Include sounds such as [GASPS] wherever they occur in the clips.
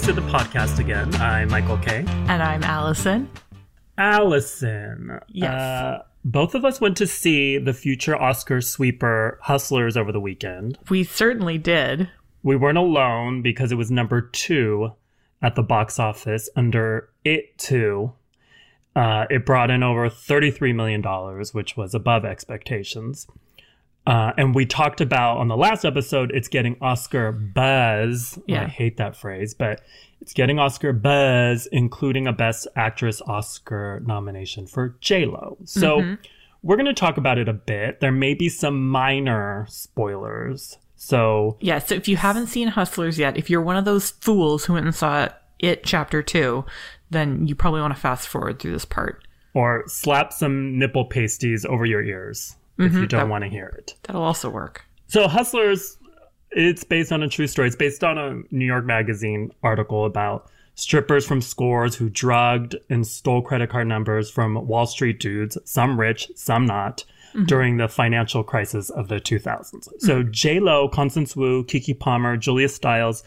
us to the podcast again. I'm Michael K. And I'm Allison. Allison. Yes. Uh, both of us went to see the future Oscar sweeper Hustlers over the weekend. We certainly did. We weren't alone because it was number two at the box office under It Too. Uh, it brought in over $33 million, which was above expectations. Uh, and we talked about on the last episode, it's getting Oscar buzz. Yeah. I hate that phrase, but it's getting Oscar buzz, including a Best Actress Oscar nomination for J Lo. So we're going to talk about it a bit. There may be some minor spoilers. So Yeah, so if you haven't seen Hustlers yet, if you're one of those fools who went and saw it chapter two, then you probably want to fast forward through this part. or slap some nipple pasties over your ears if you mm-hmm. don't want to hear it. That'll also work. So Hustlers, it's based on a true story. It's based on a New York Magazine article about strippers from scores who drugged and stole credit card numbers from Wall Street dudes, some rich, some not, mm-hmm. during the financial crisis of the 2000s. So mm-hmm. J Lo, Constance Wu, Keke Palmer, Julia Stiles,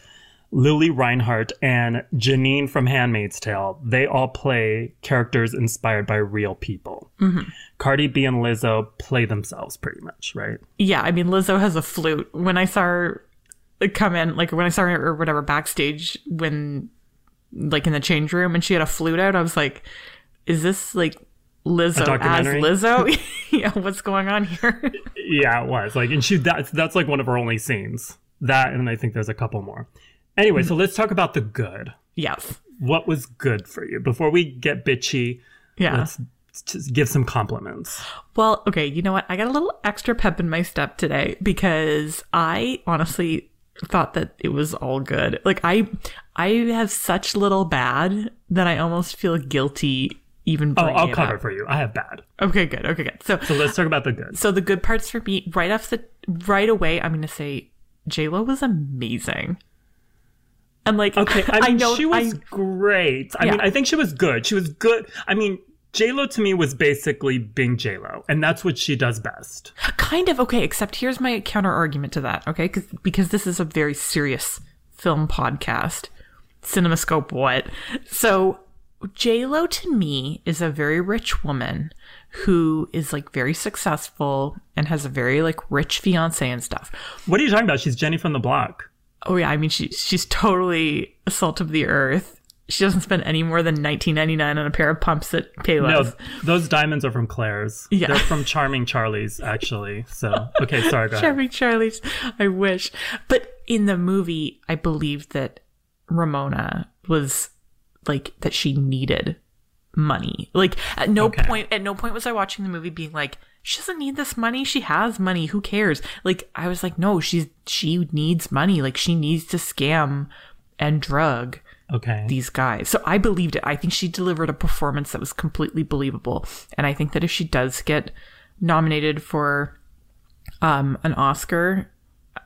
Lili Reinhart, and Janine from Handmaid's Tale, they all play characters inspired by real people. Mm-hmm. Cardi B and Lizzo play themselves pretty much, right? Yeah, I mean Lizzo has a flute. When I saw her come in, like when I saw her or whatever backstage when like in the change room and she had a flute out, I was like, is this like Lizzo as? Lizzo? [LAUGHS] [LAUGHS] yeah, what's going on here? Yeah, it was like, and she that's that's like one of her only scenes. That, and I think there's a couple more. Anyway, mm-hmm. so let's talk about the good. yes. What was good for you before we get bitchy? Yeah. Let's just give some compliments. Well, okay, you know what? I got a little extra pep in my step today because I honestly thought that it was all good. Like I I have such little bad that I almost feel guilty even Oh, I'll cover up. for you. I have bad. Okay, good. Okay, good. So So let's talk about the good. so the good parts for me right off the right away, I'm going to say J-Lo was amazing. And like Okay, [LAUGHS] I mean, know she was I- great. I Yeah. mean, I think she was good. She was good. I mean, J Lo to me was basically being J Lo, and that's what she does best. Kind of okay, except here's my counter argument to that, okay? Cause, because this is a very serious film podcast. Cinemascope what? So J-Lo to me is a very rich woman who is like very successful and has a very like rich fiance and stuff. What are you talking about? She's Jenny from the block. Oh yeah, I mean she she's totally salt of the earth. She doesn't spend any more than 19.99 on a pair of pumps at Payless. No, those diamonds are from Claire's. Yeah. They're from Charming Charlie's, actually. So, okay, sorry, go. Charming Charlie's. I wish. But in the movie, I believe that Ramona was like that she needed money. Like at no Okay. point at no point was I watching the movie being like, she doesn't need this money. She has money. Who cares? Like I was like, no, she's she needs money. Like she needs to scam and drug Okay. these guys. So I believed it. I think she delivered a performance that was completely believable. And I think that if she does get nominated for um an Oscar,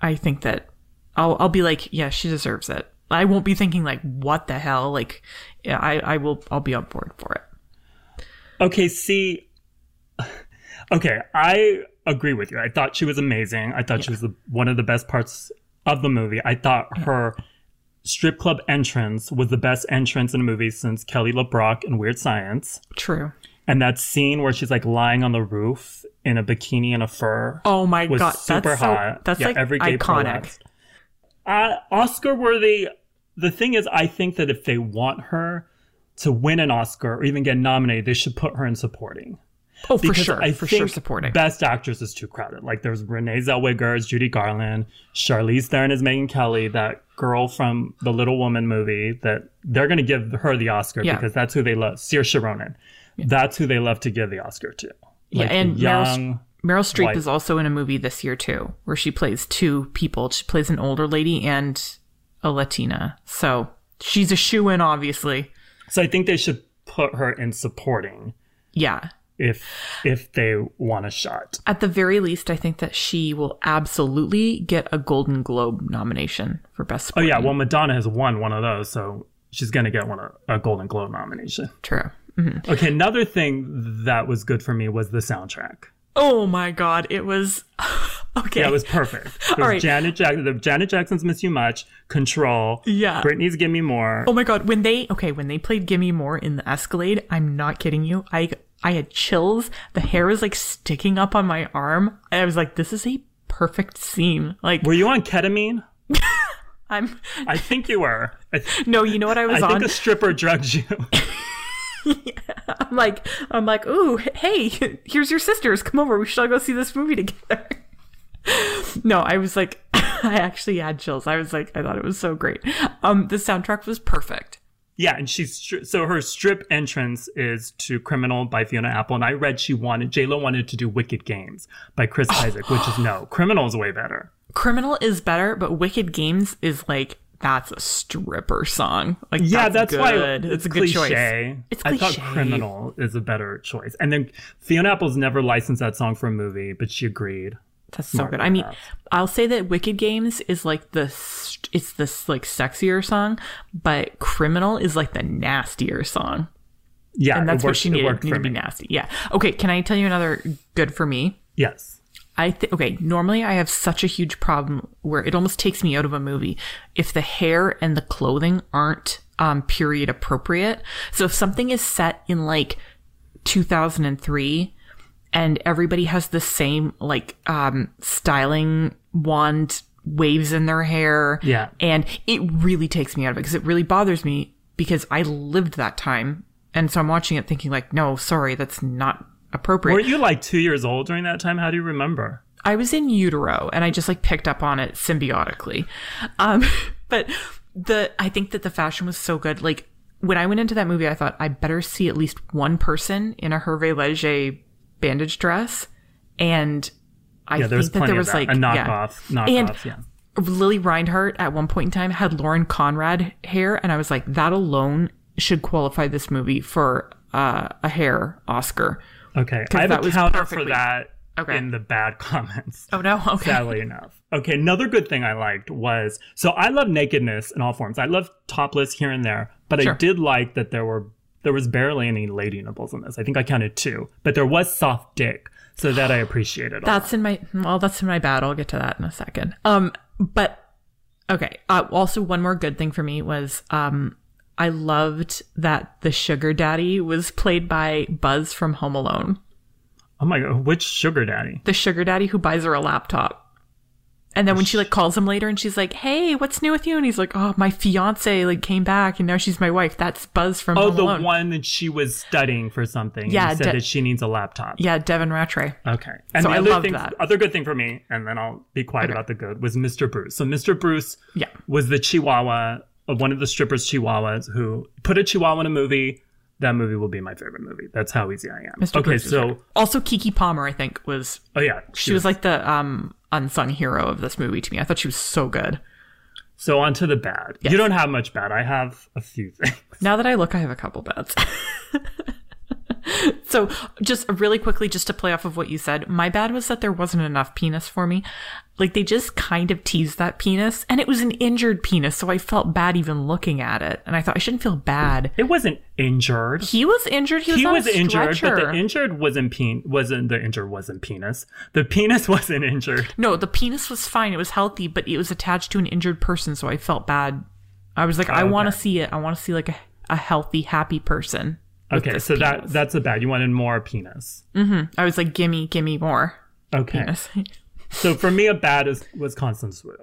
I think that I'll I'll be like, yeah, she deserves it. I won't be thinking like, what the hell? Like, yeah, I I will I'll be on board for it. Okay, see. Okay, I agree with you. I thought she was amazing. I thought she was the, one of the best parts of the movie. I thought her strip club entrance was the best entrance in a movie since Kelly LeBrock in Weird Science. True. And that scene where she's like lying on the roof in a bikini and a fur Oh my god, super that's so, hot. That's Yeah, like every gay iconic. Uh, Oscar worthy. The thing is, I think that if they want her to win an Oscar or even get nominated, they should put her in supporting. Oh, for sure, I for think sure, supporting. Best actress is too crowded. Like there's Renee Zellweger as Judy Garland, Charlize Theron as Megyn Kelly, that girl from the Little Woman movie. That they're going to give her the Oscar Yeah. because that's who they love. Saoirse Ronan. That's who they love to give the Oscar to. Yeah, Like, and Meryl, young. Meryl Streep white. is also in a movie this year too, where she plays two people. She plays an older lady and a Latina. So she's a shoe in, obviously. So I think they should put her in supporting Yeah. If if they want a shot. At the very least, I think that she will absolutely get a Golden Globe nomination for Best Oh yeah, well Madonna has won one of those, so she's gonna get one a, a Golden Globe nomination. True. Mm-hmm. Okay, another thing that was good for me was the soundtrack. Oh my god, it was [LAUGHS] Okay. Yeah, it was perfect. [LAUGHS] It was All right. Janet Jackson. Janet Jackson's "Miss You Much," "Control." Yeah. Britney's "Give Me More." Oh my god, when they okay, when they played Gimme More in the Escalade, I'm not kidding you. I I had chills. The hair was like sticking up on my arm. I was like, this is a perfect scene. Like Were you on ketamine? [LAUGHS] I'm I think you were. Th- [LAUGHS] no, you know what I was I on? I think a stripper drugged you. [LAUGHS] I'm like I'm like, ooh, hey, here's your sisters. Come over. We should all go see this movie together. no, I was like I actually had chills. I was like, I thought it was so great. Um, the soundtrack was perfect. Yeah, and she's so her strip entrance is to "Criminal" by Fiona Apple, and I read she wanted J Lo wanted to do "Wicked Games" by Chris oh. Isaak, which is no. "Criminal" is way better. Criminal is better, but Wicked Games is like that's a stripper song. Like Yeah, that's, why good. it's, a good choice. cliche. I thought "Criminal" is a better choice, and then Fiona Apple's never licensed that song for a movie, but she agreed. That's so good. I mean. I'll say that Wicked Games is like the it's this like sexier song, but Criminal is like the nastier song, Yeah, and that's what she needed. needed to be me. nasty. Yeah. Okay. Can I tell you another good for me? Yes. I think okay. Normally, I have such a huge problem where it almost takes me out of a movie if the hair and the clothing aren't um, period appropriate. So if something is set in like 2003 and everybody has the same like um, styling wand waves in their hair, Yeah. and it really takes me out of it because it really bothers me because I lived that time, and so I'm watching it thinking like, no, sorry, that's not appropriate. Weren't you like two years old during that time? How do you remember? I was in utero and I just like picked up on it symbiotically. Um, [LAUGHS] but the, I think that the fashion was so good. Like when I went into that movie, I thought I better see at least one person in a Hervé Leger bandage dress. And I Yeah, think that there was that. like a yeah. knockoff. Knockoff. And yeah. Lili Reinhart at one point in time had Lauren Conrad hair, and I was like, that alone should qualify this movie for uh, a hair Oscar. Okay, I have that a counter for perfectly- that Okay. in the bad [LAUGHS] comments. Oh no, okay. Sadly enough. Okay, another good thing I liked was so I love nakedness in all forms. I love topless here and there, but Sure. I did like that there were there was barely any lady nipples in this. I think I counted two, but there was soft dick, so that I [SIGHS] appreciated. That's in my well, that's in my bad. I'll get to that in a second. Um, but okay. Uh, also, one more good thing for me was um, I loved that the sugar daddy was played by Buzz from Home Alone, oh my god, which sugar daddy? the sugar daddy who buys her a laptop. And then when she like calls him later and she's like, "Hey, what's new with you?" and he's like, "Oh, my fiance like came back and now she's my wife." That's Buzz from Oh, Home the Alone. one that she was studying for something. Yeah, and said de- that she needs a laptop. Yeah, Devin Ratray. Okay. And So the I other love thing, that. other good thing for me, and then I'll be quiet about the good, was Mr. Bruce. So Mr. Bruce Yeah. was the Chihuahua, uh, one of the strippers Chihuahuas who put a Chihuahua in a movie. That movie will be my favorite movie. That's how easy I am. Mr. Okay, Bruce so also Keke Palmer, I think, was oh yeah, she was like the um unsung hero of this movie to me. I thought she was so good. so on to the bad. You don't have much bad. I have a few things. [LAUGHS] Now that I look, I have a couple bets. [LAUGHS] so, just really quickly, just to play off of what you said, my bad was that there wasn't enough penis for me. Like, they just kind of teased that penis, and it was an injured penis, so I felt bad even looking at it. And I thought I shouldn't feel bad. It wasn't injured. He was injured. He was, He was injured, but the injured wasn't pen wasn't the injured wasn't penis. The penis [LAUGHS] wasn't injured. no, the penis was fine. It was healthy, but it was attached to an injured person, so I felt bad. I was like, I want to see it. I want to see like a, a healthy, happy person. Okay, so that that's a bad. You wanted more penis. Mm-hmm. I was like, gimme, gimme more. Okay. Penis. [LAUGHS] So for me, a bad is, was Constance Wu.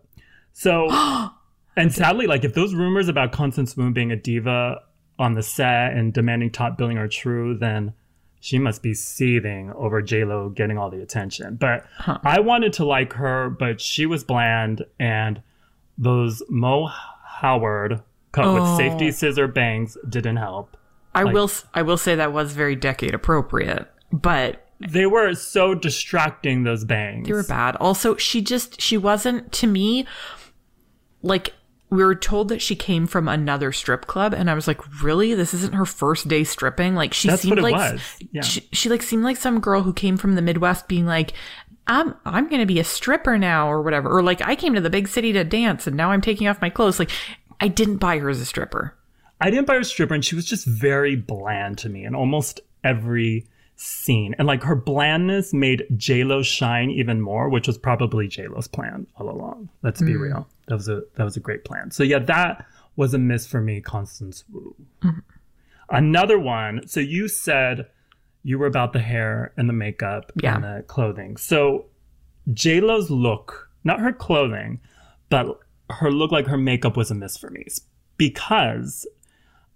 So, [GASPS] and sadly, like if those rumors about Constance Wu being a diva on the set and demanding top billing are true, then she must be seething over J Lo getting all the attention. But I wanted to like her, but she was bland, and those Moe Howard cut with Oh. safety scissor bangs didn't help. I will s- I will say that was very decade appropriate, but They were so distracting. Those bangs. they were bad. Also, she just she wasn't to me like we were told that she came from another strip club and I was like, "Really? This isn't her first day stripping?" Like she That's seemed like. Yeah. she, she like seemed like some girl who came from the Midwest being like, "I'm I'm going to be a stripper now or whatever." Or like, "I came to the big city to dance and now I'm taking off my clothes." Like I didn't buy her as a stripper. I didn't buy her stripper, and she was just very bland to me and almost every scene. And like her blandness made J-Lo shine even more, which was probably J-Lo's plan all along. Let's be mm. real. That was a that was a great plan. So yeah, that was a miss for me, Constance Wu. Mm-hmm. Another one. So you said you were about the hair and the makeup Yeah. and the clothing. So J Lo's look, not her clothing, but her look like her makeup was a miss for me because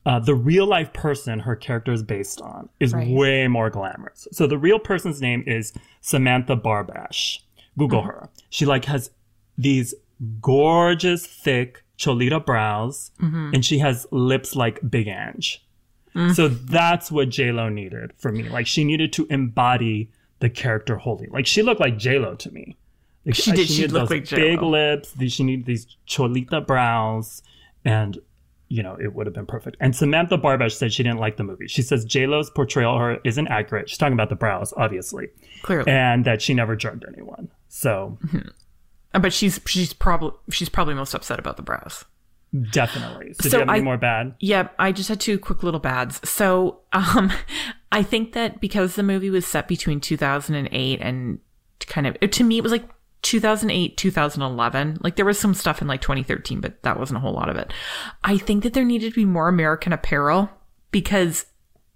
uh, the real life person her character is based on is Right. way more glamorous. So the real person's name is Samantha Barbash. Google uh-huh. her. She like has these gorgeous thick Cholita brows, mm-hmm. and she has lips like Big Ange. Mm. So that's what J Lo needed for me. Like she needed to embody the character wholly. Like she looked like J Lo to me. Like, She did. She needed looked like Big lips. She needed these Cholita brows, and you know it would have been perfect. And Samantha Barbash said she didn't like the movie. She says J Lo's portrayal of her isn't accurate. She's talking about the brows, obviously, Clearly. and that she never drugged anyone. So but she's she's probably she's probably most upset about the brows. definitely. So, do you have any more bad? Yeah, I just had two quick little bads. So, um, [LAUGHS] I think that because the movie was set between 2008 and kind of, to me, it was like 2008, 2011. Like there was some stuff in like 2013, but that wasn't a whole lot of it. I think that there needed to be more American apparel because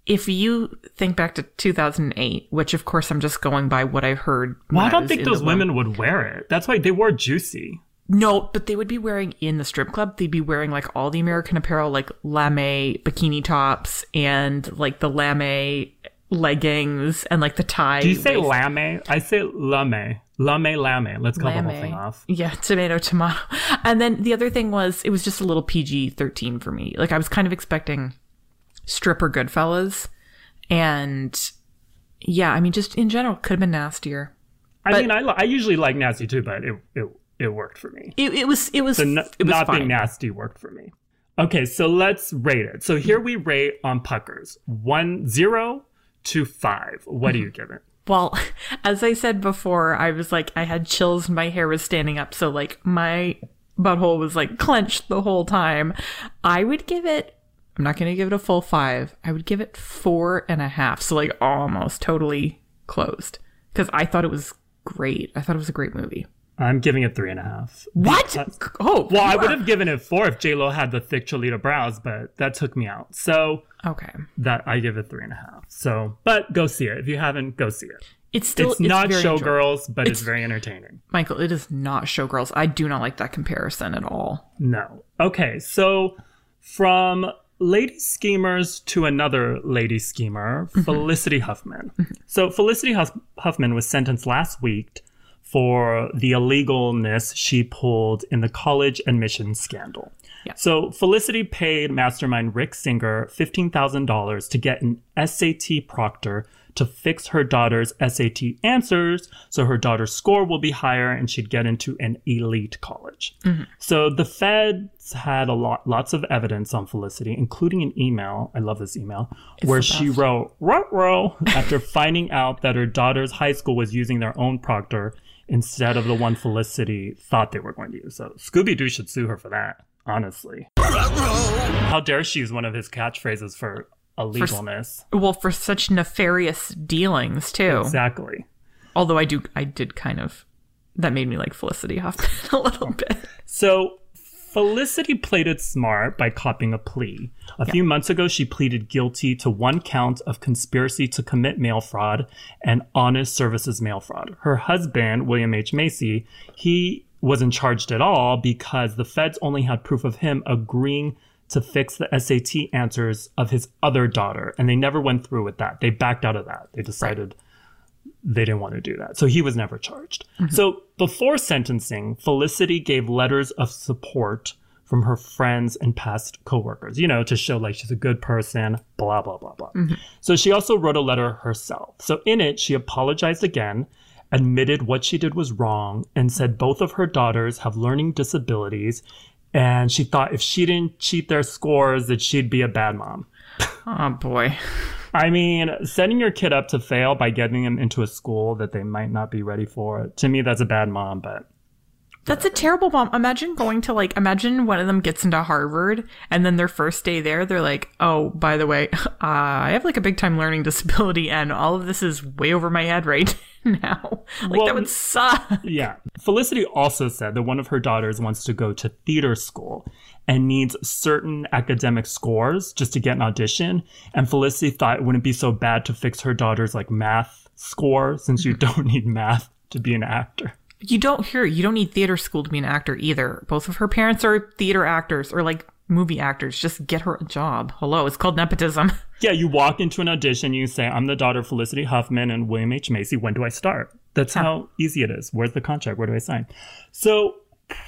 if you think back to 2008, which of course I'm just going by what I've heard. Well, I don't think those women would wear it. That's why they wore Juicy. No, but they would be wearing in the strip club. They'd be wearing like all the American apparel, like lame bikini tops and like the lame leggings and like the tie. Do you say waist- lame? I say lame. Lame, lame. Let's cut the whole thing off. Yeah, tomato, tomato. And then the other thing was it was just a little PG 13 for me. Like I was kind of expecting stripper Goodfellas. And yeah, I mean, just in general, could have been nastier. I But- mean, I, I usually like nasty too, but it it, it worked for me. It, it was, it was, So n- it was not fine. being nasty worked for me. Okay, so let's rate it. So here we rate on puckers one zero to five. What do you mm-hmm. give it? Well, [LAUGHS] as I said before, I was like, I had chills my hair was standing up. So, like, my butthole was like clenched the whole time. I would give it, I'm not going to give it a full five. I would give it four and a half. So, like, almost totally closed. Because I thought it was great. I thought it was a great movie. I'm giving it three and a half. What? Oh, Well, I would have given it four if J Lo had the thick Cholita brows, but that took me out. So Okay. that I give it three and a half. So, but go see it if you haven't. Go see it. It's still it's not very enjoyable. Showgirls, but it's, It's- very entertaining. Michael, it is not Showgirls. I do not like that comparison at all. No. Okay, so from Lady Schemers to another Lady Schemer, mm-hmm. Felicity Huffman. Mm-hmm. So Felicity Huff- Huffman was sentenced last week for the illegalness she pulled in the college admissions scandal. Yeah. So Felicity paid mastermind Rick Singer $15,000 to get an SAT proctor to fix her daughter's SAT answers so her daughter's score will be higher and she'd get into an elite college. So the feds had a lot lots of evidence on Felicity, including an email. I love this email where she wrote "Ruh roh" after [LAUGHS] finding out that her daughter's high school was using their own proctor instead of the one Felicity thought they were going to use. So Scooby Doo should sue her for that. Honestly, how dare she use one of his catchphrases for illegalness? Well, for such nefarious dealings, too. Exactly. Although I do, I did kind of, that made me like Felicity Huffman [LAUGHS] a little bit. So Felicity played it smart by copying a plea. A few months ago, she pleaded guilty to one count of conspiracy to commit mail fraud and honest services mail fraud. Her husband, William H. Macy, he wasn't charged at all because the feds only had proof of him agreeing to fix the SAT answers of his other daughter, and they never went through with that. They backed out of that. They decided they didn't want to do that. So he was never charged. Mm-hmm. So before sentencing, Felicity gave letters of support from her friends and past coworkers, you know, to show like she's a good person, blah, blah, blah, blah. Mm-hmm. So she also wrote a letter herself. So in it, she apologized again, admitted what she did was wrong, and said both of her daughters have learning disabilities. And she thought if she didn't cheat their scores, that she'd be a bad mom. Oh boy. I mean, setting your kid up to fail by getting them into a school that they might not be ready for, to me, that's a bad mom, but That's a terrible mom. Imagine going to like, imagine one of them gets into Harvard and then their first day there, they're like, oh, by the way, [LAUGHS] uh, I have like a big time learning disability and all of this is way over my head right [LAUGHS] now. Like, Well, that would suck. Yeah. Felicity also said that one of her daughters wants to go to theater school and needs certain academic scores just to get an audition. And Felicity thought it wouldn't be so bad to fix her daughter's like math score since you mm-hmm. don't [LAUGHS] need math to be an actor. You don't hear, you don't need theater school to be an actor either. Both of her parents are theater actors or like movie actors. Just get her a job. Hello, it's called nepotism. [LAUGHS] Yeah, you walk into an audition, you say, I'm the daughter of Felicity Huffman and William H. Macy. When do I start? That's how easy it is. Where's the contract? Where do I sign? So,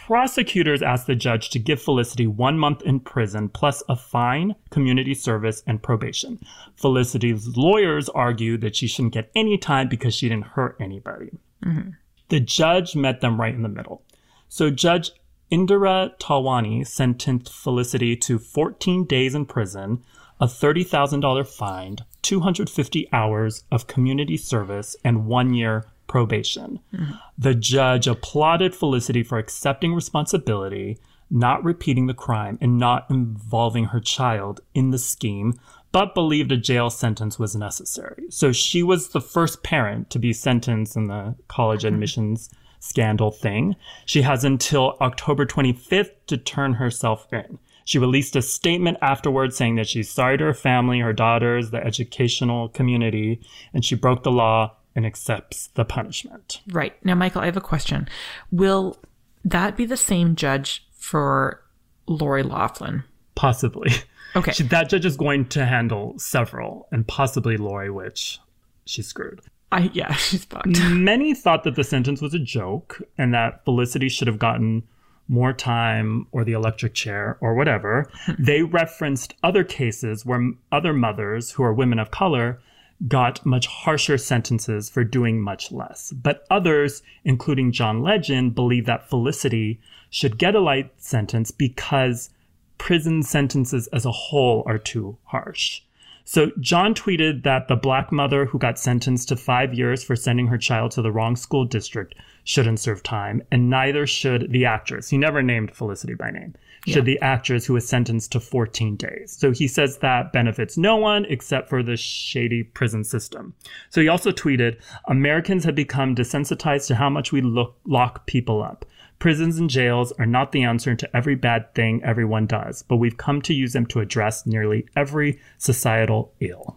prosecutors asked the judge to give Felicity one month in prison plus a fine, community service, and probation. Felicity's lawyers argued that she shouldn't get any time because she didn't hurt anybody. Mm-hmm. The judge met them right in the middle. So, Judge Indira Talwani sentenced Felicity to 14 days in prison, a $30,000 fine, 250 hours of community service, and one year probation. Mm-hmm. The judge applauded Felicity for accepting responsibility, not repeating the crime, and not involving her child in the scheme, but believed a jail sentence was necessary. So she was the first parent to be sentenced in the college mm-hmm. admissions scandal thing. She has until October 25th to turn herself in. She released a statement afterwards saying that she's sorry to her family, her daughters, the educational community, and she broke the law and accepts the punishment. Right. Now, Michael, I have a question. Will that be the same judge for Lori Loughlin? Possibly. [LAUGHS] Okay. She, that judge is going to handle several, and possibly Lori, which she's screwed. I yeah, [LAUGHS] she's fucked. Many thought that the sentence was a joke and that Felicity should have gotten more time or the electric chair or whatever. [LAUGHS] they referenced other cases where other mothers who are women of color got much harsher sentences for doing much less. But others, including John Legend, believe that Felicity should get a light sentence because prison sentences as a whole are too harsh. So John tweeted that the black mother who got sentenced to five years for sending her child to the wrong school district shouldn't serve time, and neither should the actress. He never named Felicity by name. Should the actress who was sentenced to 14 days. So he says that benefits no one except for the shady prison system. So he also tweeted Americans have become desensitized to how much we look, lock people up. Prisons and jails are not the answer to every bad thing everyone does, but we've come to use them to address nearly every societal ill.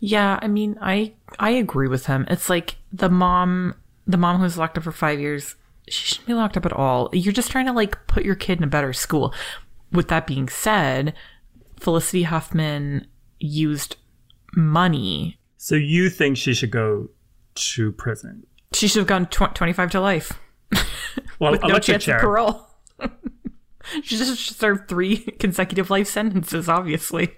Yeah, I mean, I I agree with him. It's like the mom, the mom who's locked up for five years. She shouldn't be locked up at all. You're just trying to like put your kid in a better school. With that being said, Felicity Huffman used money. So you think she should go to prison? She should have gone tw- 25 to life [LAUGHS] Well, with no chance chair. of parole. [LAUGHS] she just served three [LAUGHS] consecutive life sentences, obviously.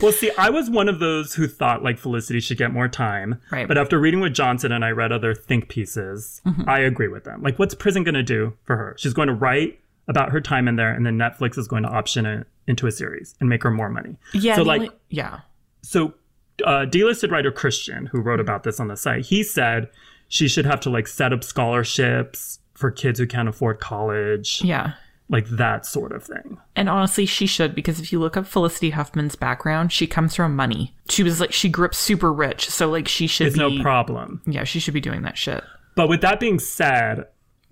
Well, see, I was one of those who thought like Felicity should get more time. Right. But after reading with Johnson and I read other think pieces, Mm-hmm. I agree with them. Like, what's prison going to do for her? She's going to write about her time in there, and then Netflix is going to option it into a series and make her more money. Yeah, So, like, only- yeah. so uh, Dlisted writer Christian, who wrote about this on the site, he said she should have to like set up scholarships for kids who can't afford college, Yeah. Like that sort of thing. And honestly, she should because if you look up Felicity Huffman's background, she comes from money. She was like she grew up super rich, so like she should It's be. no problem. yeah, she should be doing that shit. But with that being said,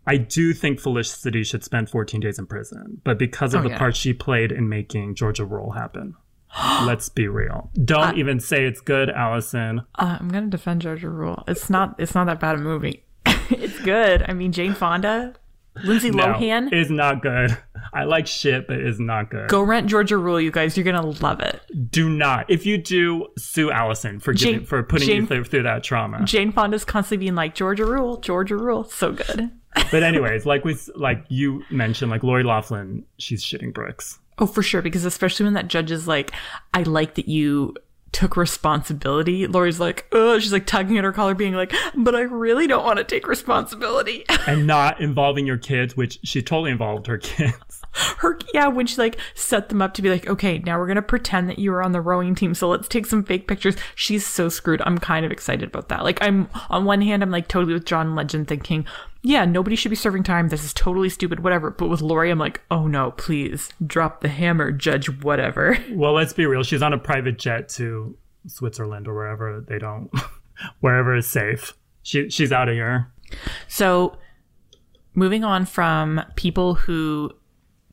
I do think Felicity should spend 14 days in prison. But because of Oh, the yeah. part she played in making Georgia Rule happen, [GASPS] let's be real. Don't even say it's good, Allison. Uh, I'm gonna defend Georgia Rule. It's not. It's not that bad a movie. [LAUGHS] it's good. I mean, Jane Fonda, Lindsay No, Lohan. is not good. I like shit, but it's not good. Go rent Georgia Rule, you guys. You're gonna love it. Do not. If you do, sue Allison for giving, Jane- for putting Jane- you through, through that trauma. Jane Fonda's constantly being like Georgia Rule, Georgia Rule. So good. But anyways, like we like you mentioned, like Lori Loughlin, she's shitting bricks. Oh, for sure. Because especially when that judge is like, I like that you took responsibility. Lori's like, oh, she's like tugging at her collar, being like, but I really don't want to take responsibility. [LAUGHS] And not involving your kids, which she totally involved her kids. [LAUGHS] her, yeah, when she like set them up to be like, okay, now we're going to pretend that you were on the rowing team. So let's take some fake pictures. She's so screwed. I'm kind of excited about that. Like, I'm on one hand, I'm like totally with John Legend thinking, yeah, nobody should be serving time. This is totally stupid, whatever. But with Lori, I'm like, oh no, please drop the hammer, judge whatever. [LAUGHS] Well, let's be real. She's on a private jet to Switzerland or wherever they don't, [LAUGHS] wherever is safe. She she's out of here. So, moving on from people who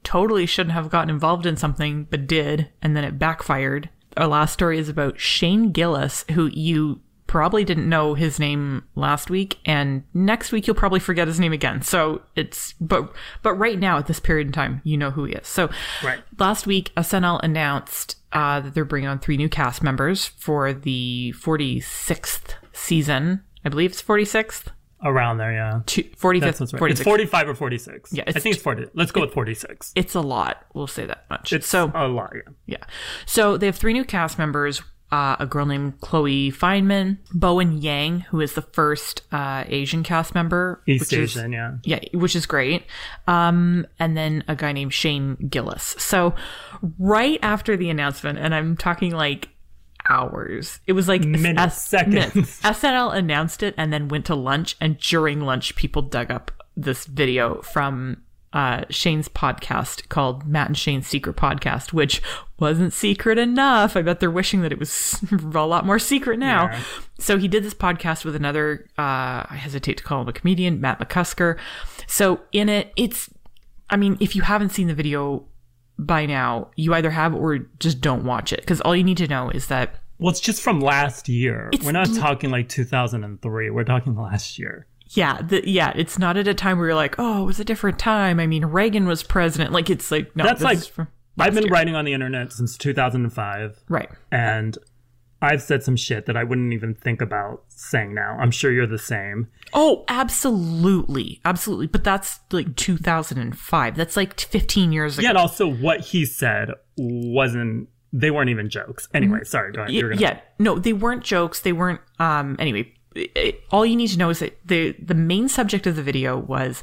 totally shouldn't have gotten involved in something but did, and then it backfired. Our last story is about Shane Gillis, who you probably didn't know his name last week, and next week you'll probably forget his name again. So it's but but right now at this period in time, you know who he is. So Right. last week SNL announced uh, that they're bringing on three new cast members for the 46th season. I believe it's 46th. Around there, yeah. Two, 45th, That's what's right. 46th. It's 45 or 46. Yeah, I think it's 40. Let's go with 46. it's a lot. We'll say that much. It's so a lot, yeah. yeah. So they have three new cast members. Uh, a girl named Chloe Fineman, Bowen Yang, who is the first uh, Asian cast member, East which is- Asian, yeah. yeah, which is great. Um, and then a guy named Shane Gillis. So right after the announcement, and I'm talking like hours. It was like Minutes, seconds. minutes. SNL announced it and then went to lunch, and during lunch, people dug up this video from uh, Shane's podcast called Matt and Shane's Secret Podcast, which wasn't secret enough. I bet they're wishing that it was [LAUGHS] a lot more secret now. Yeah. So he did this podcast with another, uh, I hesitate to call him a comedian, Matt McCusker. So in it, it's, I mean, if you haven't seen the video by now, you either have or just don't watch it. Because all you need to know is that Well, it's just from last year. We're not talking like 2003. We're talking last year. Yeah, the, yeah, it's not at a time where you're like, oh, it was a different time. I mean, Reagan was president. Like, it's like, no, That's this like I've been year. writing on the internet since 2005, Right. and I've said some shit that I wouldn't even think about saying now. I'm sure you're the same. Oh, absolutely. Absolutely. But that's like 2005. That's like 15 years ago. Yeah, and also what he said wasn't. They weren't even jokes. Anyway, sorry. Go ahead. Gonna, yeah no they weren't jokes they weren't um anyway it- it- all you need to know is that the the main subject of the video was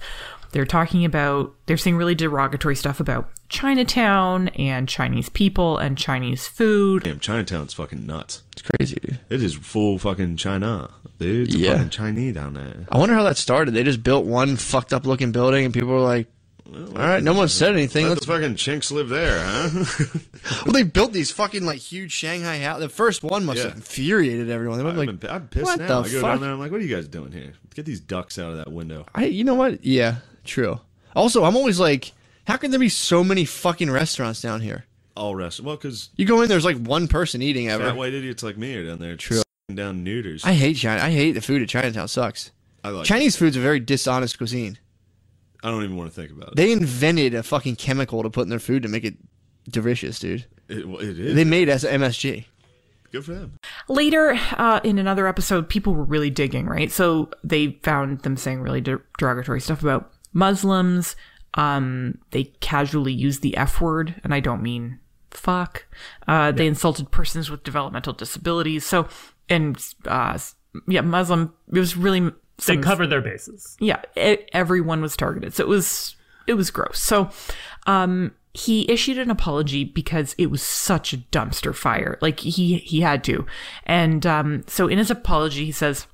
they're talking about they're saying really derogatory stuff about chinatown and chinese people and chinese food Damn, Chinatown's fucking nuts. It's crazy, dude. It is full fucking China. Dude, it's Yeah. fucking Chinese down there. I wonder how that started. They just built one fucked up looking building, and people were like, "All right, no one said anything." Let Let's the fucking chinks live there, huh? [LAUGHS] Well, they built these fucking like huge Shanghai house. The first one must Yeah. have infuriated everyone. They were I'm, like, I'm pissed what now. the I go fuck? down there. I'm like, what are you guys doing here? Get these ducks out of that window. I, you know what? Yeah, true. Also, I'm always like, how can there be so many fucking restaurants down here? All rest. Well, because You go in, there's like one person eating ever. fat white idiots like me are down there. True. Down neuters. I hate China. I hate the food at Chinatown. Sucks. I like. Chinese food's a very dishonest cuisine. I don't even want to think about it. They invented a fucking chemical to put in their food to make it delicious, dude. It, well, it is. They made S- MSG. Good for them. later uh, in another episode people were really digging right so they found them saying really der- derogatory stuff about muslims um, they casually used the f word and i don't mean fuck uh, they insulted persons with developmental disabilities so and uh, yeah muslim it was really They covered their bases. yeah, e- everyone was targeted. So it was it was gross. So um he issued an apology because it was such a dumpster fire. Like he he had to. And um so in his apology he says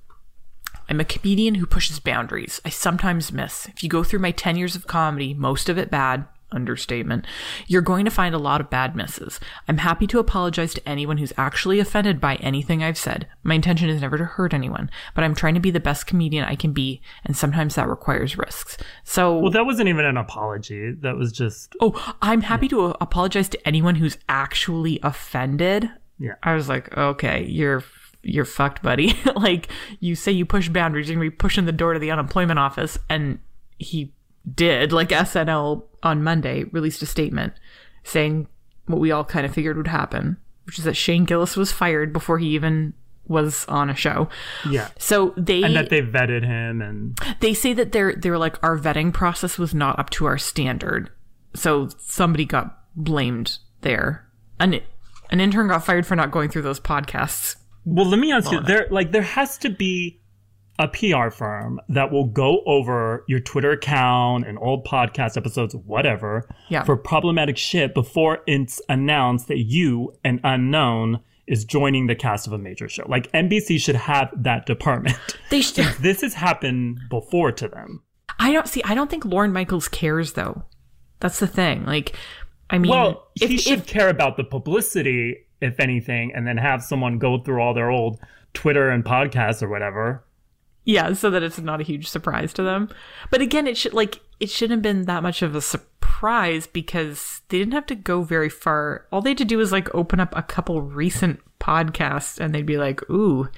I'm a comedian who pushes boundaries. I sometimes miss. If you go through my 10 years of comedy, most of it bad, understatement, you're going to find a lot of bad misses. I'm happy to apologize to anyone who's actually offended by anything I've said. My intention is never to hurt anyone, but I'm trying to be the best comedian I can be, and sometimes that requires risks. So, Well, that wasn't even an apology. That was just oh, I'm happy to apologize to anyone who's actually offended. Yeah. I was like, okay, you're you're fucked, buddy. [LAUGHS] like you say you push boundaries, you're gonna be pushing the door to the unemployment office, and he did. Like SNL on Monday released a statement saying what we all kind of figured would happen, which is that Shane Gillis was fired before he even was on a show. yeah. So they And that they vetted him and they say that they're they're like our vetting process was not up to our standard, so somebody got blamed there. An an intern got fired for not going through those podcasts. Well, let me ask you. There, like, there has to be a PR firm that will go over your Twitter account and old podcast episodes, whatever, Yeah. for problematic shit before it's announced that you, an unknown, is joining the cast of a major show. Like, NBC should have that department. [LAUGHS] They should. this has happened before to them. I don't see. I don't think Lorne Michaels cares though. That's the thing. Like, I mean, Well, if, he should if- care about the publicity, if anything, and then have someone go through all their old Twitter and podcasts or whatever. Yeah, so that it's not a huge surprise to them. But again, it should like it shouldn't have been that much of a surprise because they didn't have to go very far. All they had to do was like open up a couple recent podcasts, and they'd be like, "Ooh,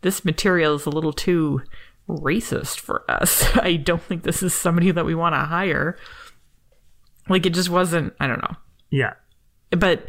this material is a little too racist for us. [LAUGHS] I don't think this is somebody that we want to hire." Like it just wasn't. I don't know. Yeah. But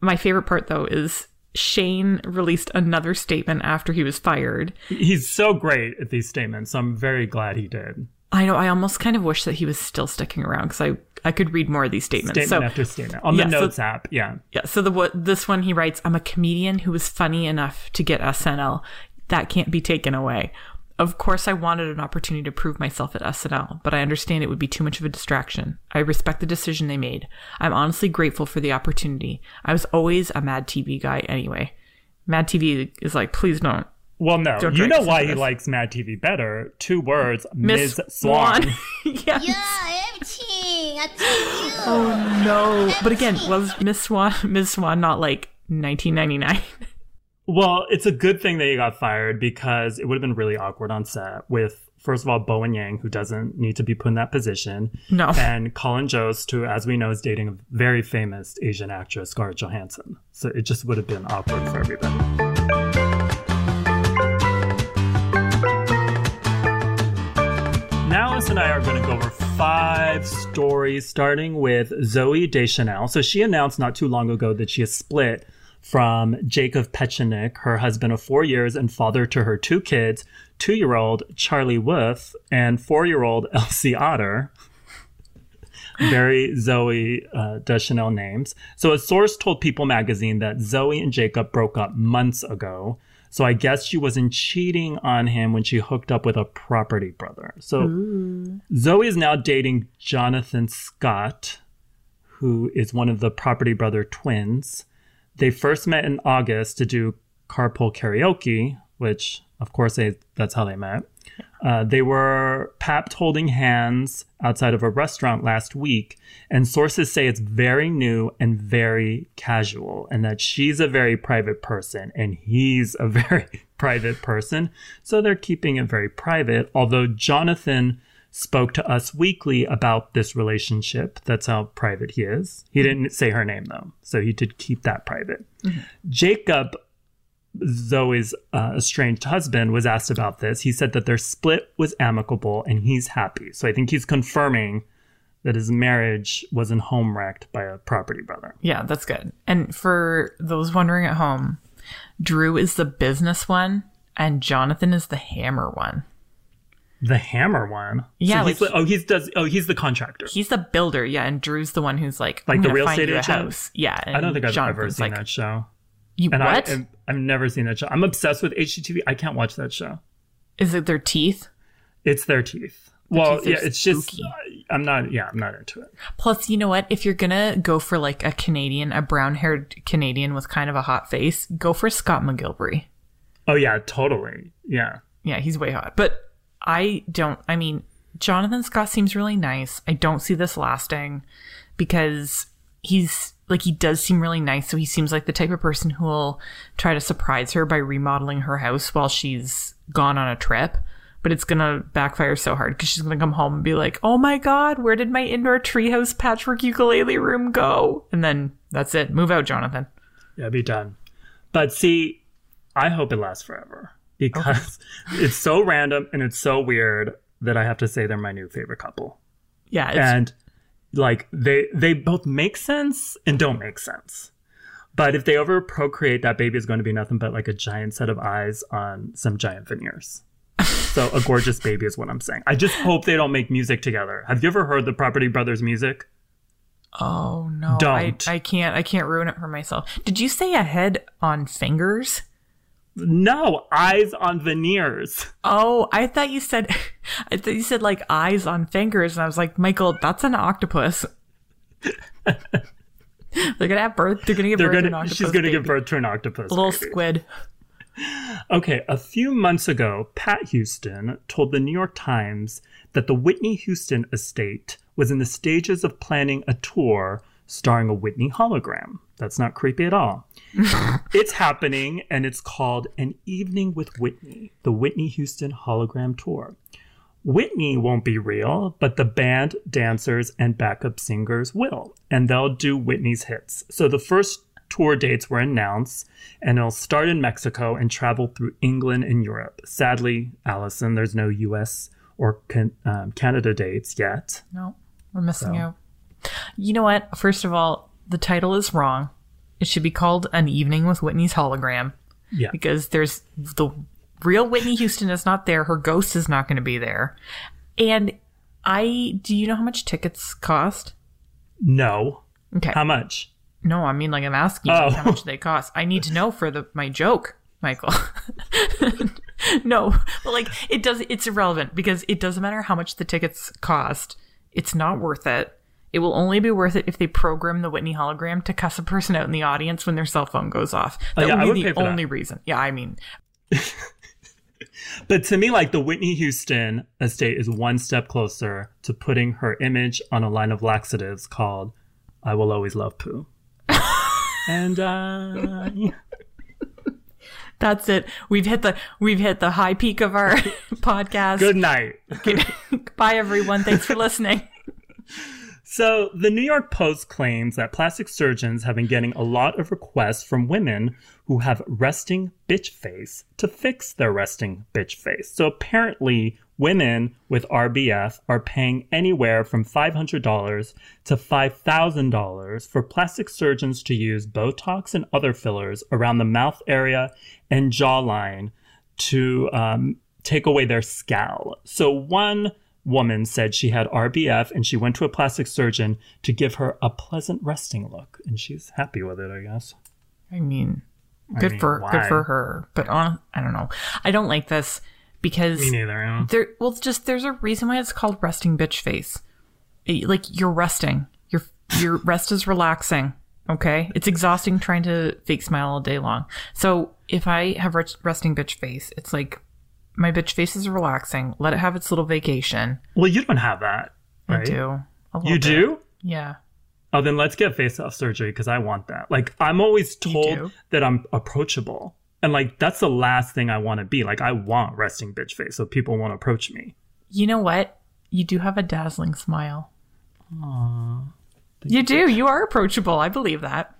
my favorite part though is Shane released another statement after he was fired. He's so great at these statements. I'm very glad he did. I know I almost kind of wish that he was still sticking around because I I could read more of these statements. Statement so after statement. On Yeah, the so- Notes app. Yeah. yeah, so the what this one he writes, I'm a comedian who was funny enough to get SNL. That can't be taken away. Of course, I wanted an opportunity to prove myself at SNL, but I understand it would be too much of a distraction. I respect the decision they made. I'm honestly grateful for the opportunity. I was always a Mad TV guy anyway. Mad TV is like, please don't. Well, no. Don't you know why he likes Mad TV better. Two words. Miss Ms. Swan. [LAUGHS] yes. Yeah, everything. I tell you. Oh no! But again, was Miss Swan [LAUGHS] Miss Swan not like 1999? [LAUGHS] Well, it's a good thing that he got fired because it would have been really awkward on set with, first of all, Bowen Yang, who doesn't need to be put in that position, No. [LAUGHS] and Colin Jost, who, as we know, is dating a very famous Asian actress, Scarlett Johansson. So it just would have been awkward for everybody. Now, Alice and I are going to go over five stories, starting with Zooey Deschanel. So she announced not too long ago that she has split from Jacob Pechenik, her husband of four years and father to her two kids, two-year-old Charlie Wolf and four-year-old [LAUGHS] Elsie Otter. Very Zooey uh, Deschanel names. So a source told People magazine that Zooey and Jacob broke up months ago. So I guess she wasn't cheating on him when she hooked up with a property brother. So Zooey is now dating Jonathan Scott, who is one of the property brother twins. They first met in August to do carpool karaoke, which, of course, they, that's how they met. Uh, they were papped holding hands outside of a restaurant last week, and sources say it's very new and very casual, and that she's a very private person and he's a [LAUGHS] very private person. So they're keeping it very private. Although Jonathan spoke to Us Weekly about this relationship, that's how private he is. He didn't say her name though, so he did keep that private. Jacob Zooey's uh, estranged husband was asked about this. He said that their split was amicable and he's happy. So I think he's confirming that his marriage wasn't home wrecked by a property brother. Yeah, that's good. And for those wondering at home, Drew is the business one and Jonathan is the hammer one. The hammer one. Yeah, So he's like- the- oh, he's does. Oh, he's the contractor. He's the builder, yeah, and Drew's the one who's like, Like the real estate agent? house. Yeah, I don't think I've ever seen like, that show. You And what? I, I've, never seen that show. I'm obsessed with HGTV. I can't watch that show. Is it their teeth? It's their teeth. well, teeth yeah, it's just. spooky. Uh, I'm not. Yeah, I'm not into it. Plus, you know what? If you're gonna go for like a Canadian, a brown-haired Canadian with kind of a hot face, go for Scott McGillivray. Oh yeah, totally. Yeah. Yeah, he's way hot. But I don't, I mean, Jonathan Scott seems really nice. I don't see this lasting because he's like, he does seem really nice. So he seems like the type of person who will try to surprise her by remodeling her house while she's gone on a trip. But it's gonna backfire so hard because she's gonna come home and be like, "Oh my god, where did my indoor treehouse patchwork ukulele room go?" And then that's it. Move out, Jonathan. Yeah, be done. But see, I hope it lasts forever because [LAUGHS] it's so random and it's so weird that I have to say they're my new favorite couple. Yeah, it's, and like they they both make sense and don't make sense. But if they over procreate, that baby is going to be nothing but like a giant set of eyes on some giant veneers. [LAUGHS] so a gorgeous baby is what I'm saying. I just hope they don't make music together. Have you ever heard the Property Brothers music? Oh no, Don't. I, I can't. I can't ruin it for myself. Did you say a head on fingers? No, eyes on veneers. Oh, I thought you said. [LAUGHS] I thought you said like eyes on fingers, and I was like, Michael, that's an octopus. [LAUGHS] they're gonna have birth. They're gonna give They're birth to an octopus. She's gonna give birth to an octopus. A little baby. squid. Okay, a few months ago, Pat Houston told the New York Times that the Whitney Houston estate was in the stages of planning a tour starring a Whitney hologram. That's not creepy at all. [LAUGHS] it's happening, and it's called An Evening with Whitney, the Whitney Houston hologram tour. Whitney won't be real, but the band, dancers, and backup singers will, and they'll do Whitney's hits. So the first tour dates were announced, and it'll start in Mexico and travel through England and Europe. Sadly, Allison, there's no US or can, um, Canada dates yet. No, we're missing out. You know what? First of all, the title is wrong. It should be called An Evening with Whitney's Hologram Yeah. because there's the real Whitney Houston is not there. Her ghost is not going to be there. And I, do you know how much tickets cost? No. Okay. How much? no, I mean, like, I'm asking Oh. how much they cost. I need to know for the my joke, Michael. [LAUGHS] no, but like, it does, it's irrelevant because it doesn't matter how much the tickets cost. It's not worth it. It will only be worth it if they program the Whitney hologram to cuss a person out in the audience when their cell phone goes off. That Oh, yeah, would would be pay the for that. only reason. Yeah, I mean, [LAUGHS] But to me, like the Whitney Houston estate is one step closer to putting her image on a line of laxatives called I Will Always Love Pooh. [LAUGHS] and uh [LAUGHS] yeah. that's it. We've hit the we've hit the high peak of our podcast. good night. Bye everyone. Thanks for listening. So, the New York Post claims that plastic surgeons have been getting a lot of requests from women who have resting bitch face to fix their resting bitch face. So, apparently, women with RBF are paying anywhere from $500 to $5,000 for plastic surgeons to use Botox and other fillers around the mouth area and jawline to um, take away their scowl. So one woman said she had RBF and she went to a plastic surgeon to give her a pleasant resting look, and she's happy with it, I guess. I mean, good mean, for why? good for her. But on, I don't know. I don't like this because Me neither. Know? there. Well, just there's a reason why it's called resting bitch face. Eh, Like you're resting. Your your [LAUGHS] rest is relaxing. Okay, it's exhausting trying to fake smile all day long. So if I have rest- resting bitch face, it's like my bitch face is relaxing. Let it have its little vacation. Well, you don't have that, right? I do. You bit. do? Yeah. Oh, then let's get face off surgery because I want that. Like, I'm always told that I'm approachable. And, like, that's the last thing I want to be. Like, I want resting bitch face so people won't approach me. You know what? You do have a dazzling smile. Aww. You do. You are approachable. I believe that.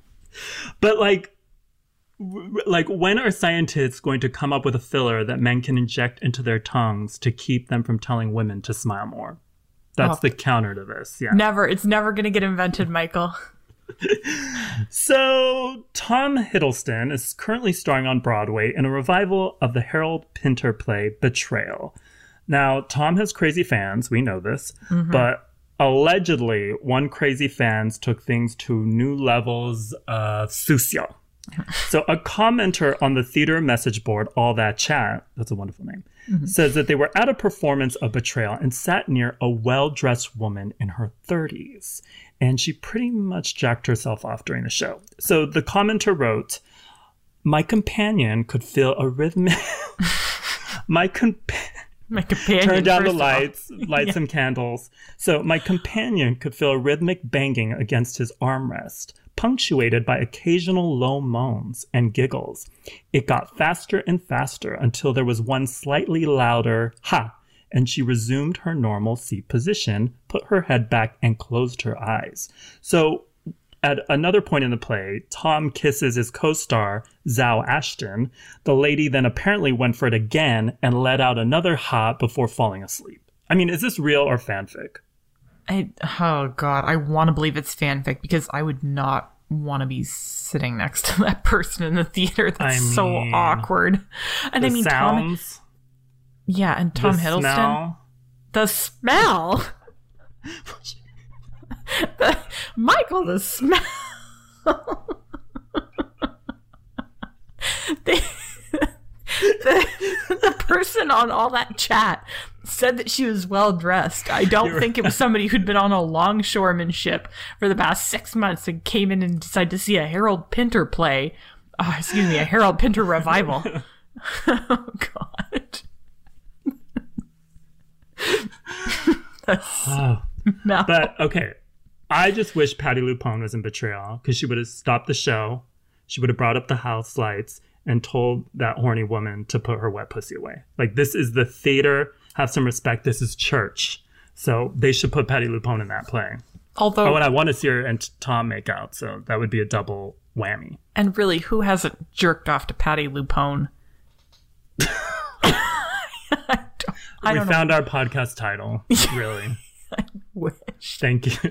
But like, like when are scientists going to come up with a filler that men can inject into their tongues to keep them from telling women to smile more? That's Oh. the counter to this. Yeah. Never. It's never going to get invented, Michael. [LAUGHS] So Tom Hiddleston is currently starring on Broadway in a revival of the Harold Pinter play Betrayal. Now, Tom has crazy fans, we know this, mm-hmm. but allegedly one crazy fans took things to new levels of sucio. So a commenter on the theater message board, All That Chat, that's a wonderful name, mm-hmm. says that they were at a performance of Betrayal and sat near a well-dressed woman in her 30s. And she pretty much jacked herself off during the show. So the commenter wrote, My companion could feel a rhythmic... [LAUGHS] My companion My companion. turn down the first of all. lights, light some candles. So my companion could feel a rhythmic banging against his armrest, punctuated by occasional low moans and giggles. It got faster and faster until there was one slightly louder ha, and she resumed her normal seat position, put her head back, and closed her eyes. So at another point in the play, Tom kisses his co star, Zawe Ashton. The lady then apparently went for it again and let out another ha before falling asleep. I mean, is this real or fanfic? I, oh god, I want to believe it's fanfic because I would not want to be sitting next to [LAUGHS] that person in the theater. That's I so awkward. And I mean, Tom, sounds, yeah, and Tom the Hiddleston, smell. the smell. [LAUGHS] The- Michael, the smell. [LAUGHS] the, the, the person on all that chat said that she was well dressed. I don't think it was somebody who'd been on a longshoreman ship for the past six months and came in and decided to see a Harold Pinter play. Oh, excuse me, a Harold Pinter revival. [LAUGHS] Oh God. [LAUGHS] Oh. no. But okay, I just wish Patti LuPone was in Betrayal because she would have stopped the show. She would have brought up the house lights and told that horny woman to put her wet pussy away. Like this is the theater. Have some respect. This is church. So they should put Patti LuPone in that play. Although, Oh, and I want to see her and Tom make out. So that would be a double whammy. and really, who hasn't jerked off to Patti LuPone? I [LAUGHS] don't, I we found our podcast title. [LAUGHS] Really. wish. Thank you.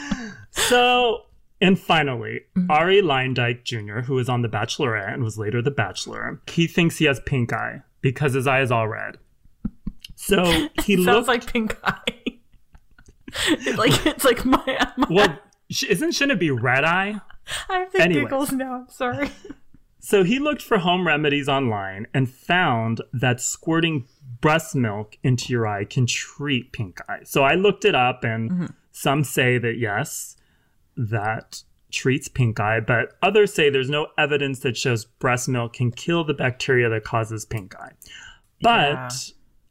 [LAUGHS] so, and finally, mm-hmm. Arie Luyendyk Jr., who was on The Bachelorette and was later The Bachelor, he thinks he has pink eye because his eye is all red. So [LAUGHS] he Sounds looked like pink eye. [LAUGHS] It's like it's like my. my [LAUGHS] well. sh- Isn't shouldn't it be red eye? I have the anyways. giggles now. I'm sorry. So he looked for home remedies online and found that squirting breast milk into your eye can treat pink eye. So I looked it up, and mm-hmm. some say that yes, that treats pink eye, but others say there's no evidence that shows breast milk can kill the bacteria that causes pink eye. But Yeah.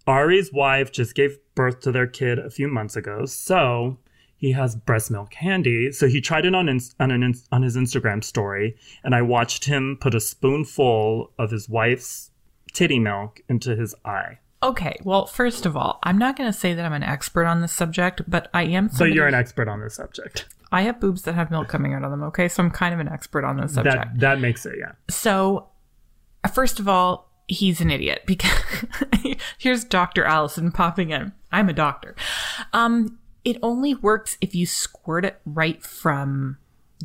Arie's wife just gave birth to their kid a few months ago, so he has breast milk handy. So he tried it on ins- on, an on his Instagram story, and I watched him put a spoonful of his wife's titty milk into his eye. Okay, well, first of all, I'm not going to say that I'm an expert on this subject, but I am. Somebody, you're an expert on this subject. I have boobs that have milk coming out of them. Okay, so I'm kind of an expert on this subject. That that makes it, yeah. So, first of all, he's an idiot because [LAUGHS] here's Dr. Allison popping in. I'm a doctor. Um, it only works if you squirt it right from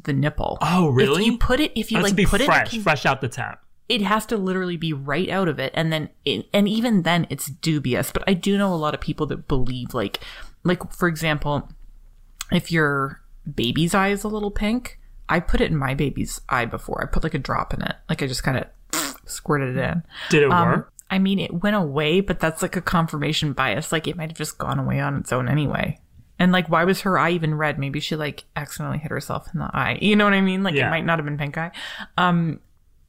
the nipple. Oh, really? If you put it, if you like put fresh, it, fresh out the tap. it has to literally be right out of it, and then, it, and even then, it's dubious. But I do know a lot of people that believe, like, like for example, if your baby's eye is a little pink, I put it in my baby's eye before. I put like a drop in it, like I just kind of [SNIFFS] squirted it in. Did it Um, work? I mean, it went away, but that's like a confirmation bias. Like it might have just gone away on its own anyway. And like, why was her eye even red? Maybe she like accidentally hit herself in the eye. You know what I mean? Like Yeah. it might not have been pink eye. Um,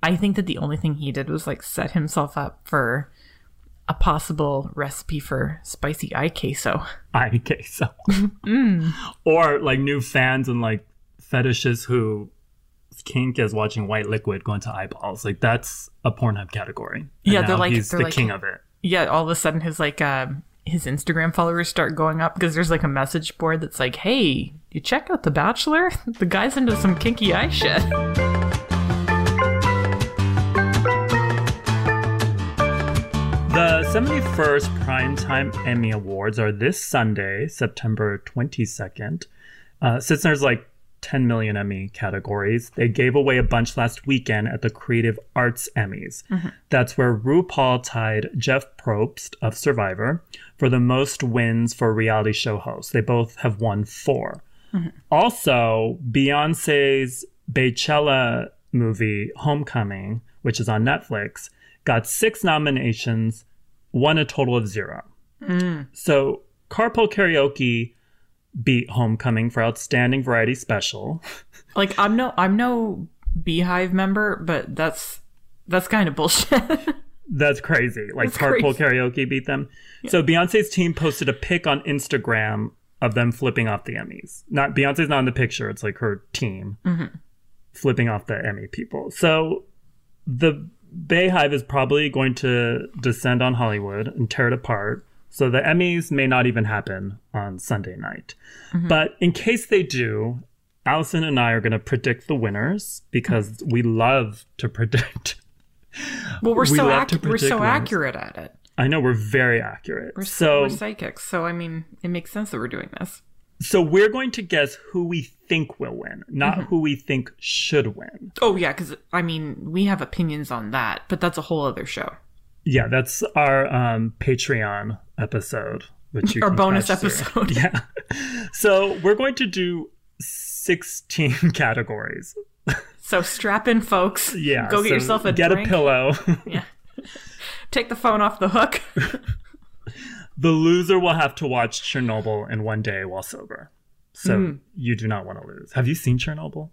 I think that the only thing he did was like set himself up for a possible recipe for spicy eye queso. [LAUGHS] eye queso. [LAUGHS] Mm. Or like new fans and like fetishes who kink is watching white liquid go into eyeballs. Like that's a Pornhub category. And Yeah, they're like- he's they're the like- king of it. Yeah, all of a sudden his like um his Instagram followers start going up because there's like a message board that's like, "Hey, you check out The Bachelor? [LAUGHS] The guy's into some kinky eye shit." The 71st Primetime Emmy Awards are this Sunday, September 22nd. Uh, since there's like 10 million Emmy categories, they gave away a bunch last weekend at the Creative Arts Emmys. That's where RuPaul tied Jeff Probst of Survivor for the most wins for reality show hosts. They both have won 4 Also, Beyonce's Beychella movie Homecoming, which is on Netflix, got six nominations, won a total of zero. Mm. So Carpool Karaoke beat Homecoming for Outstanding Variety Special. [LAUGHS] Like I'm no I'm no BeyHive member, but that's that's kind of bullshit. [LAUGHS] That's crazy. Like That's Carpool crazy. Karaoke beat them. So Beyonce's team posted a pic on Instagram of them flipping off the Emmys. Not Beyonce's not in the picture. It's like her team mm-hmm. flipping off the Emmy people. So the BeyHive is probably going to descend on Hollywood and tear it apart. So the Emmys may not even happen on Sunday night. Mm-hmm. But in case they do, Allison and I are going to predict the winners because we love to predict. [LAUGHS] well, we're We so ac- we're so winners. accurate at it. I know we're very accurate. We're so we're psychics, so I mean, it makes sense that we're doing this. So we're going to guess who we think will win, not who we think should win. Oh yeah, because I mean, we have opinions on that, but that's a whole other show. Yeah, that's our um, Patreon episode, which you Our can bonus through. episode. [LAUGHS] Yeah. So we're going to do sixteen [LAUGHS] categories. So strap in, folks. Yeah. go get so yourself a get drink. a pillow. Yeah. Take the phone off the hook. [LAUGHS] the loser will have to watch Chernobyl in one day while sober. So Hmm. you do not want to lose. Have you seen Chernobyl?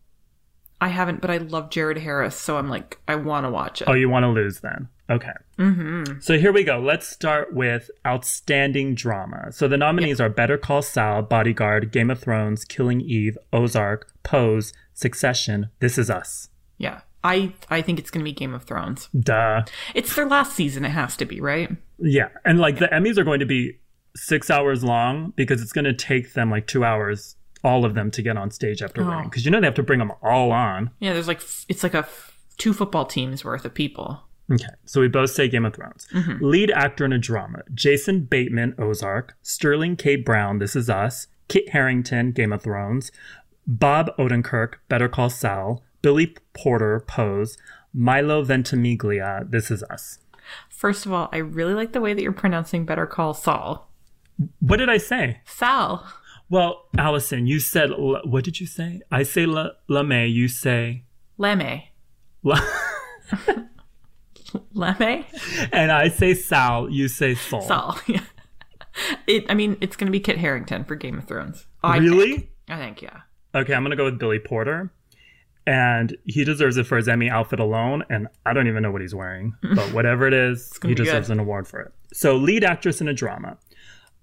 I haven't, but I love Jared Harris, so I'm like, I want to watch it. Oh, you want to lose then? Okay. Mm-hmm. So here we go. Let's start with outstanding drama. So the nominees are Better Call Saul, Bodyguard, Game of Thrones, Killing Eve, Ozark, Pose, Succession, This Is Us. Yeah. I I think it's going to be Game of Thrones. Duh. It's their last season. It has to be, right? Yeah. And like the Emmys are going to be six hours long because it's going to take them like two hours, all of them, to get on stage after oh. winning. Because you know they have to bring them all on. Yeah, there's like it's like a f- two football teams worth of people. Okay, so we both say Game of Thrones. Mm-hmm. Lead actor in a drama: Jason Bateman, Ozark; Sterling K. Brown, This Is Us; Kit Harington, Game of Thrones; Bob Odenkirk, Better Call Saul; Billy Porter, Pose; Milo Ventimiglia, This Is Us. First of all, I really like the way that you're pronouncing Better Call Saul. What did I say? Sal. Well, Allison, you said l- what did you say? I say la, lame. You say Lame. la, [LAUGHS] Leme? and I say Sal. You say Sol. Saul. [LAUGHS] Yeah. It, I mean, it's going to be Kit Harington for Game of Thrones. Oh, I Really? think. I think, yeah. Okay, I'm gonna go with Billy Porter. And he deserves it for his Emmy outfit alone. And I don't even know what he's wearing. [LAUGHS] But whatever it is, he deserves good. an award for it. So, lead actress in a drama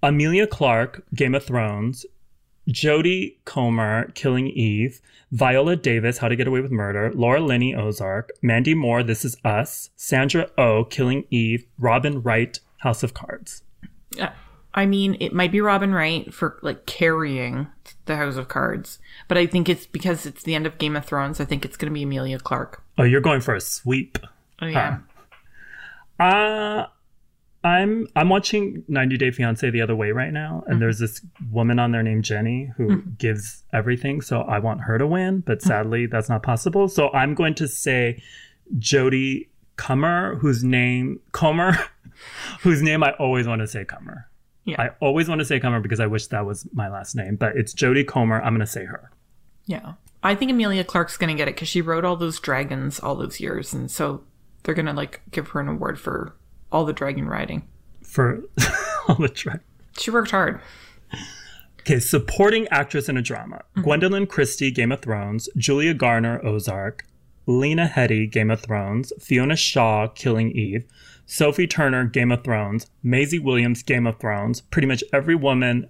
Emilia Clarke, Game of Thrones. Jodie Comer, Killing Eve. Viola Davis, How to Get Away with Murder. Laura Linney, Ozark. Mandy Moore, This Is Us. Sandra Oh, Killing Eve. Robin Wright, House of Cards. I mean, it might be Robin Wright for like carrying the House of Cards, but I think it's because it's the end of Game of Thrones. I think it's going to be Emilia Clarke. Oh, you're going for a sweep. Oh yeah, Uh I'm I'm watching 90 Day Fiance the other way right now, and mm-hmm. there's this woman on there named Jenny who mm-hmm. gives everything. So I want her to win, but mm-hmm. sadly that's not possible. So I'm going to say Jodie Comer, whose name Comer, [LAUGHS] whose name I always want to say Comer. Yeah. I always want to say Comer because I wish that was my last name, but it's Jodie Comer. I'm going to say her. yeah. I think Emilia Clarke's going to get it because she wrote all those dragons all those years, and so they're going to like give her an award for all the dragon riding. for [LAUGHS] all the track. She worked hard. Okay, supporting actress in a drama: mm-hmm. Gwendoline Christie, Game of Thrones; Julia Garner, Ozark; Lena Headey, Game of Thrones; Fiona Shaw, Killing Eve; Sophie Turner, Game of Thrones; Maisie Williams, Game of Thrones. Pretty much every woman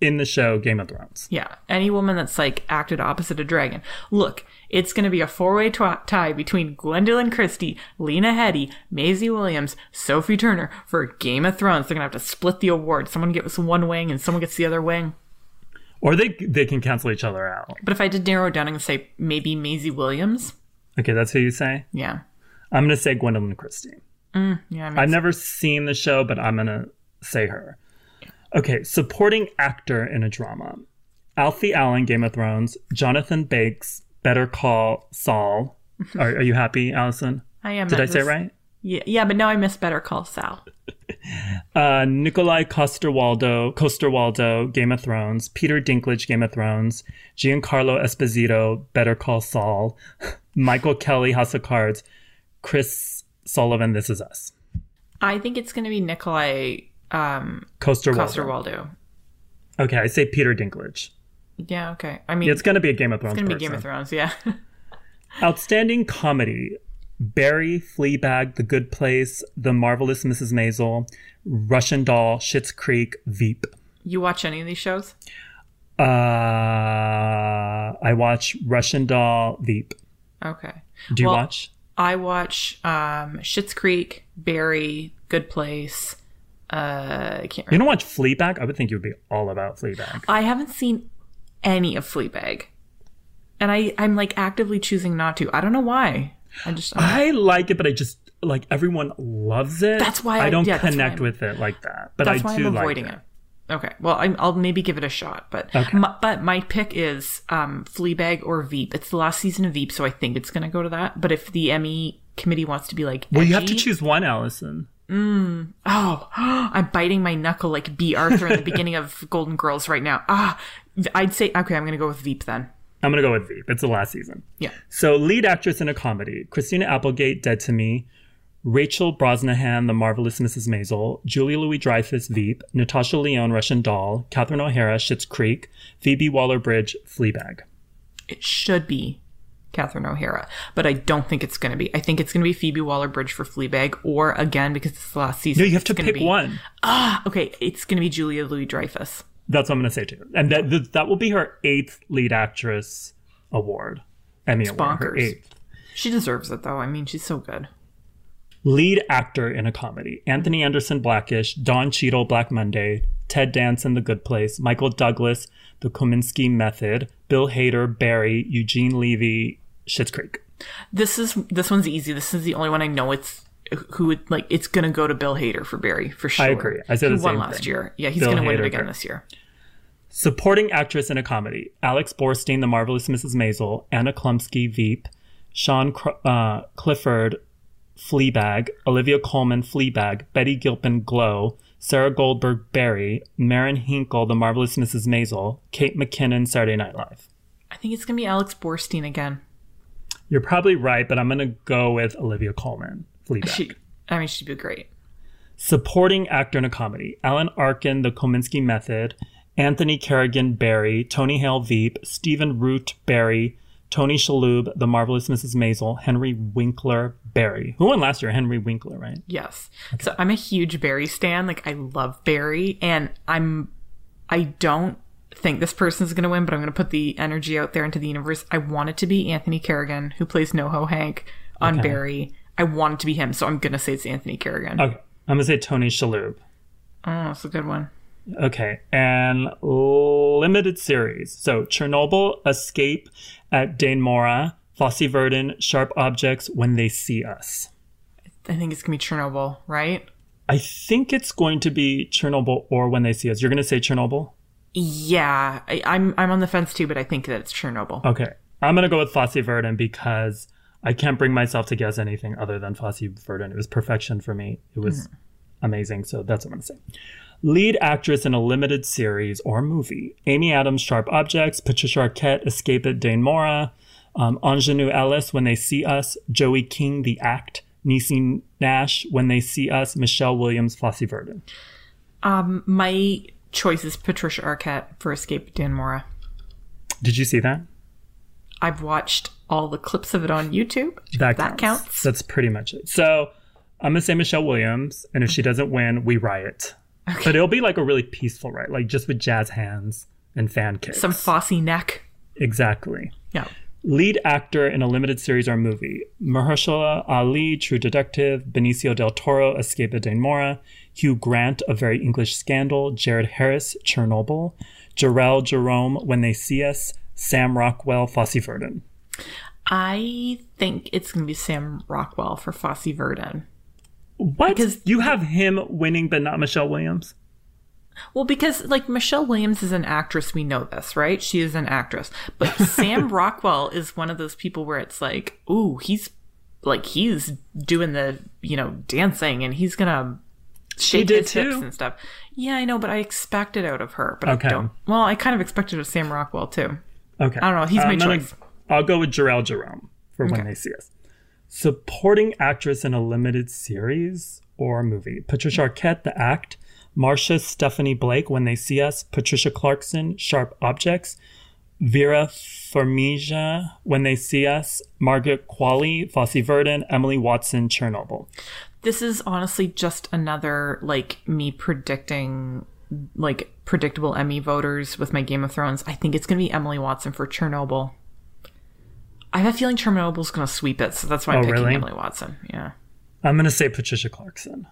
in the show, Game of Thrones. Yeah, any woman that's like acted opposite a dragon. Look, it's going to be a four-way tie between Gwendoline Christie, Lena Headey, Maisie Williams, Sophie Turner for Game of Thrones. They're going to have to split the award. Someone gets one wing and someone gets the other wing. Or they they can cancel each other out. But if I did narrow it down and say maybe Maisie Williams, Okay, that's who you say. yeah, I'm gonna say Gwendoline Christie. Yeah, I mean, I've never seen the show, but I'm gonna say her. Okay, supporting actor in a drama: Alfie Allen, Game of Thrones; Jonathan Banks, Better Call Saul. [LAUGHS] Are, are you happy, Allison? I am. Did I say it right? Yeah, yeah, but now I miss Better Call Saul. [LAUGHS] Uh, Nikolai Coster-Waldau, Coster-Waldau, Game of Thrones; Peter Dinklage, Game of Thrones; Giancarlo Esposito, Better Call Saul; [LAUGHS] Michael Kelly, House of Cards; Chris Sullivan, This Is Us. I think it's going to be Nikolai um, Coster-Waldau. Coster-Waldau. Okay, I say Peter Dinklage. Yeah, okay. I mean, It's gonna be a Game of Thrones. it's going to be. Game of Thrones. Yeah. [LAUGHS] Outstanding comedy: Barry, Fleabag, The Good Place, The Marvelous Mrs. Maisel, Russian Doll, Schitt's Creek, Veep. you watch any of these shows? Uh, I watch Russian Doll, Veep. Okay. Do you Well, watch? I watch um Schitt's Creek, Barry, Good Place. Uh, I can't You don't watch Fleabag? I would think you would be all about Fleabag. I haven't seen any of Fleabag, and I I'm like actively choosing not to. I don't know why. I just I like it, but I just like everyone loves it. That's why I, I- don't yeah, connect with it like that. But that's I why do I'm like avoiding it. Okay, well I'm, I'll maybe give it a shot, but Okay. my, but my pick is um Fleabag or Veep. It's the last season of Veep, so I think it's gonna go to that. But if the Emmy committee wants to be like, Well, you have to choose one, Allison. Oh, [GASPS] I'm biting my knuckle like Bea Arthur in the beginning of Golden Girls right now. Ah, I'd say okay. I'm gonna go with Veep then. I'm gonna go with Veep. It's the last season. Yeah. So, lead actress in a comedy: Christina Applegate, Dead to Me; Rachel Brosnahan, The Marvelous Mrs. Maisel; Julia Louis-Dreyfus, Veep; Natasha Lyonne, Russian Doll; Catherine O'Hara, Schitt's Creek; Phoebe Waller-Bridge, Fleabag. It should be Catherine O'Hara. But I don't think it's going to be. I think it's going to be Phoebe Waller Bridge for Fleabag, or again, because it's the last season. No, you have to it's pick be- one. Ah, okay, it's going to be Julia Louis Dreyfus. That's what I'm going to say too. And that th- that will be her eighth lead actress award, Emmy award. Her bonkers. eighth. She deserves it, though. I mean, she's so good. Lead actor in a comedy: Anthony Anderson, Blackish; Don Cheadle, Black Monday; Ted Danson, The Good Place; Michael Douglas, The Kominsky Method; Bill Hader, Barry; Eugene Levy, Schitt's Creek. This is this one's easy. This is the only one I know. It's who would like. It's gonna go to Bill Hader for Barry for sure. I agree. I said Who the won last thing. year. Yeah, he's Bill gonna win it again Barry. this year. Supporting actress in a comedy: Alex Borstein, The Marvelous Mrs. Maisel; Anna Chlumsky, Veep; Sian uh, Clifford, Fleabag; Olivia Colman, Fleabag; Betty Gilpin, Glow; Sarah Goldberg, Barry; Marin Hinkle, The Marvelous Mrs. Maisel; Kate McKinnon, Saturday Night Live. I think it's gonna be Alex Borstein again. You're probably right, but I'm gonna go with Olivia Colman, Fleabag. She, I mean, she'd be great. Supporting actor in a comedy: Alan Arkin, The Kominsky Method; Anthony Carrigan, Barry; Tony Hale, Veep; Stephen Root, Barry; Tony Shalhoub, The Marvelous Mrs. Maisel; Henry Winkler, Barry. Who won last year? Henry Winkler, right? Yes. So I'm a huge Barry stan. Like I love Barry, and I'm. I don't think this person's gonna win, but I'm gonna put the energy out there into the universe. I want it to be Anthony Carrigan, who plays NoHo Hank on Okay. Barry. I want it to be him, so I'm gonna say it's Anthony Carrigan. Okay, I'm gonna say Tony Shalhoub. Oh, that's a good one. Okay, and limited series. So Chernobyl, Escape at Dannemora, Fosse Verdon, Sharp Objects, When They See Us. I think it's gonna be Chernobyl, right? I think it's going to be Chernobyl or When They See Us. You're gonna say Chernobyl? Yeah, I, I'm I'm on the fence too, but I think that it's Chernobyl. Okay. I'm going to go with Fosse Verdon because I can't bring myself to guess anything other than Fosse Verdon. It was perfection for me. It was hmm. amazing. So that's what I'm going to say. Lead actress in a limited series or movie Amy Adams, Sharp Objects, Patricia Arquette, Escape at Dannemora, um, Aunjanue Ellis, When They See Us, Joey King, The Act, Niecy Nash, When They See Us, Michelle Williams, Fosse Verdon. Um, my choice is Patricia Arquette for Escape Dannemora. Did you see that? I've watched all the clips of it on YouTube. That, That counts. That's pretty much it. So I'm gonna say Michelle Williams, and if she doesn't win, we riot. But it'll be like a really peaceful riot, like just with jazz hands and fan kicks. Some Fosse neck. exactly. Yeah. Lead actor in a limited series or movie: Mahershala Ali, True Detective; Benicio del Toro, Escape at Mora; Hugh Grant, A Very English Scandal; Jared Harris, Chernobyl; Jharrel Jerome, When They See Us; Sam Rockwell, Fosse Verdon. I think it's going to be Sam Rockwell for Fosse Verdon. What? Because- you have him winning, but not Michelle Williams. Well, because like Michelle Williams is an actress, we know this, right? She is an actress. But [LAUGHS] Sam Rockwell is one of those people where it's like, ooh, he's like he's doing the you know dancing and he's gonna shake did his hips and stuff. Yeah, I know, but I expect it out of her. But Okay. I don't. Well, I kind of expected it of Sam Rockwell too. Okay. I don't know. He's my um, gonna- choice. I'll go with Jharrel Jerome for when they see us. Supporting actress in a limited series or movie. Patricia Arquette, The Act. Marsha Stephanie Blake, When They See Us. Patricia Clarkson, Sharp Objects. Vera Farmiga, When They See Us. Margaret Qualley, Fosse Verdon. Emily Watson, Chernobyl. This is honestly just another like me predicting like predictable Emmy voters with my Game of Thrones. I think it's going to be Emily Watson for Chernobyl. I have a feeling Chernobyl's going to sweep it, so that's why I'm Oh, picking really? Emily Watson. Yeah. I'm gonna say Patricia Clarkson.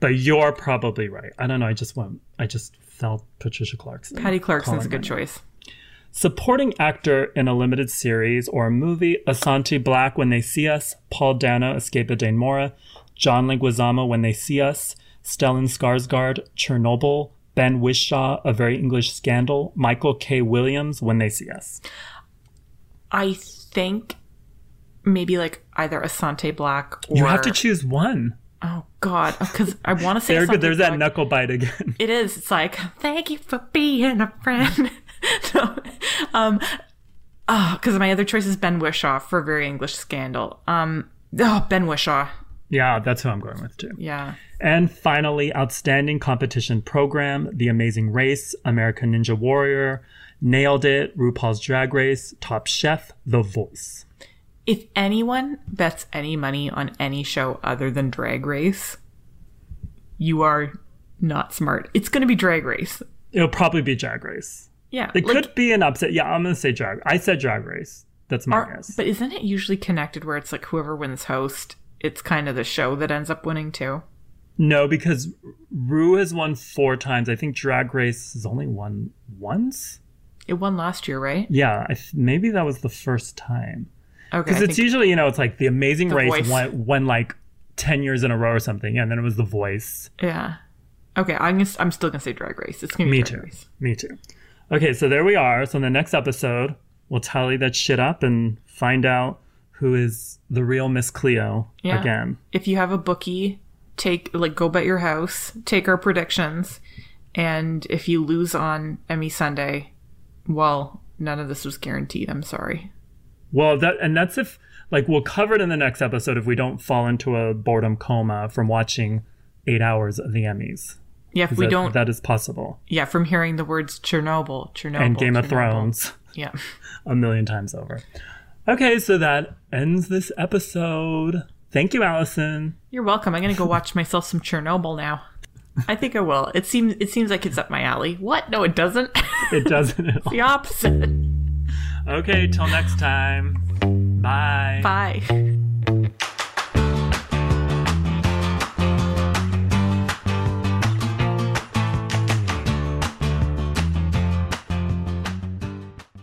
But you're probably right. I don't know. I just went. I just felt Patricia Clarkson. Patty Clarkson's a good name. choice. Supporting actor in a limited series or a movie: Asante Blackk, When They See Us; Paul Dano, Escape at Dannemora; John Leguizamo, When They See Us; Stellan Skarsgård, Chernobyl; Ben Whishaw, A Very English Scandal; Michael K. Williams, When They See Us. I think maybe like either Asante Blackk or You have to choose one. Oh God, because I want to say There, Asante there's that Black. knuckle bite again. [LAUGHS] It is. It's like thank you for being a friend. [LAUGHS] no, um, because my other choice is Ben Whishaw for a very English scandal. Um, oh Ben Whishaw. yeah, that's who I'm going with too. Yeah. And finally, Outstanding Competition Program, The Amazing Race, American Ninja Warrior, Nailed It, RuPaul's Drag Race, Top Chef, The Voice. If anyone bets any money on any show other than Drag Race, you are not smart. It's going to be Drag Race. It'll probably be Drag Race. Yeah. It like, could be an upset. Yeah, I'm gonna say Drag. I said Drag Race. That's my are- guess. But isn't it usually connected where it's like whoever wins host, it's kind of the show that ends up winning too? No, because Ru has won four times. I think Drag Race has only won once. It won last year, right? Yeah, I th- maybe that was the first time. Okay. Because it's usually, you know, it's like the Amazing The Race won, won like ten years in a row or something, and then it was The Voice. yeah. Okay, I'm gonna, I'm still gonna say Drag Race. It's gonna be Me Drag too. Race. Me too. Okay, so there we are. So in the next episode, we'll tally that shit up and find out who is the real Miss Cleo Yeah. again. If you have a bookie, take like go bet your house, take our predictions, and if you lose on Emmy Sunday, well, none of this was guaranteed. I'm sorry. Well, that and that's if like we'll cover it in the next episode if we don't fall into a boredom coma from watching eight hours of the Emmys. Yeah, if we That- don't. that is possible. yeah, from hearing the words Chernobyl, Chernobyl, and Game of Thrones Yeah. [LAUGHS] a million times over. Okay, so that ends this episode. Thank you, Allison. You're welcome. I'm gonna go watch myself some Chernobyl now. I think I will. It seems it seems like it's up my alley. What? No, it doesn't. It doesn't [LAUGHS] at all. the opposite. Okay, till next time. Bye. Bye.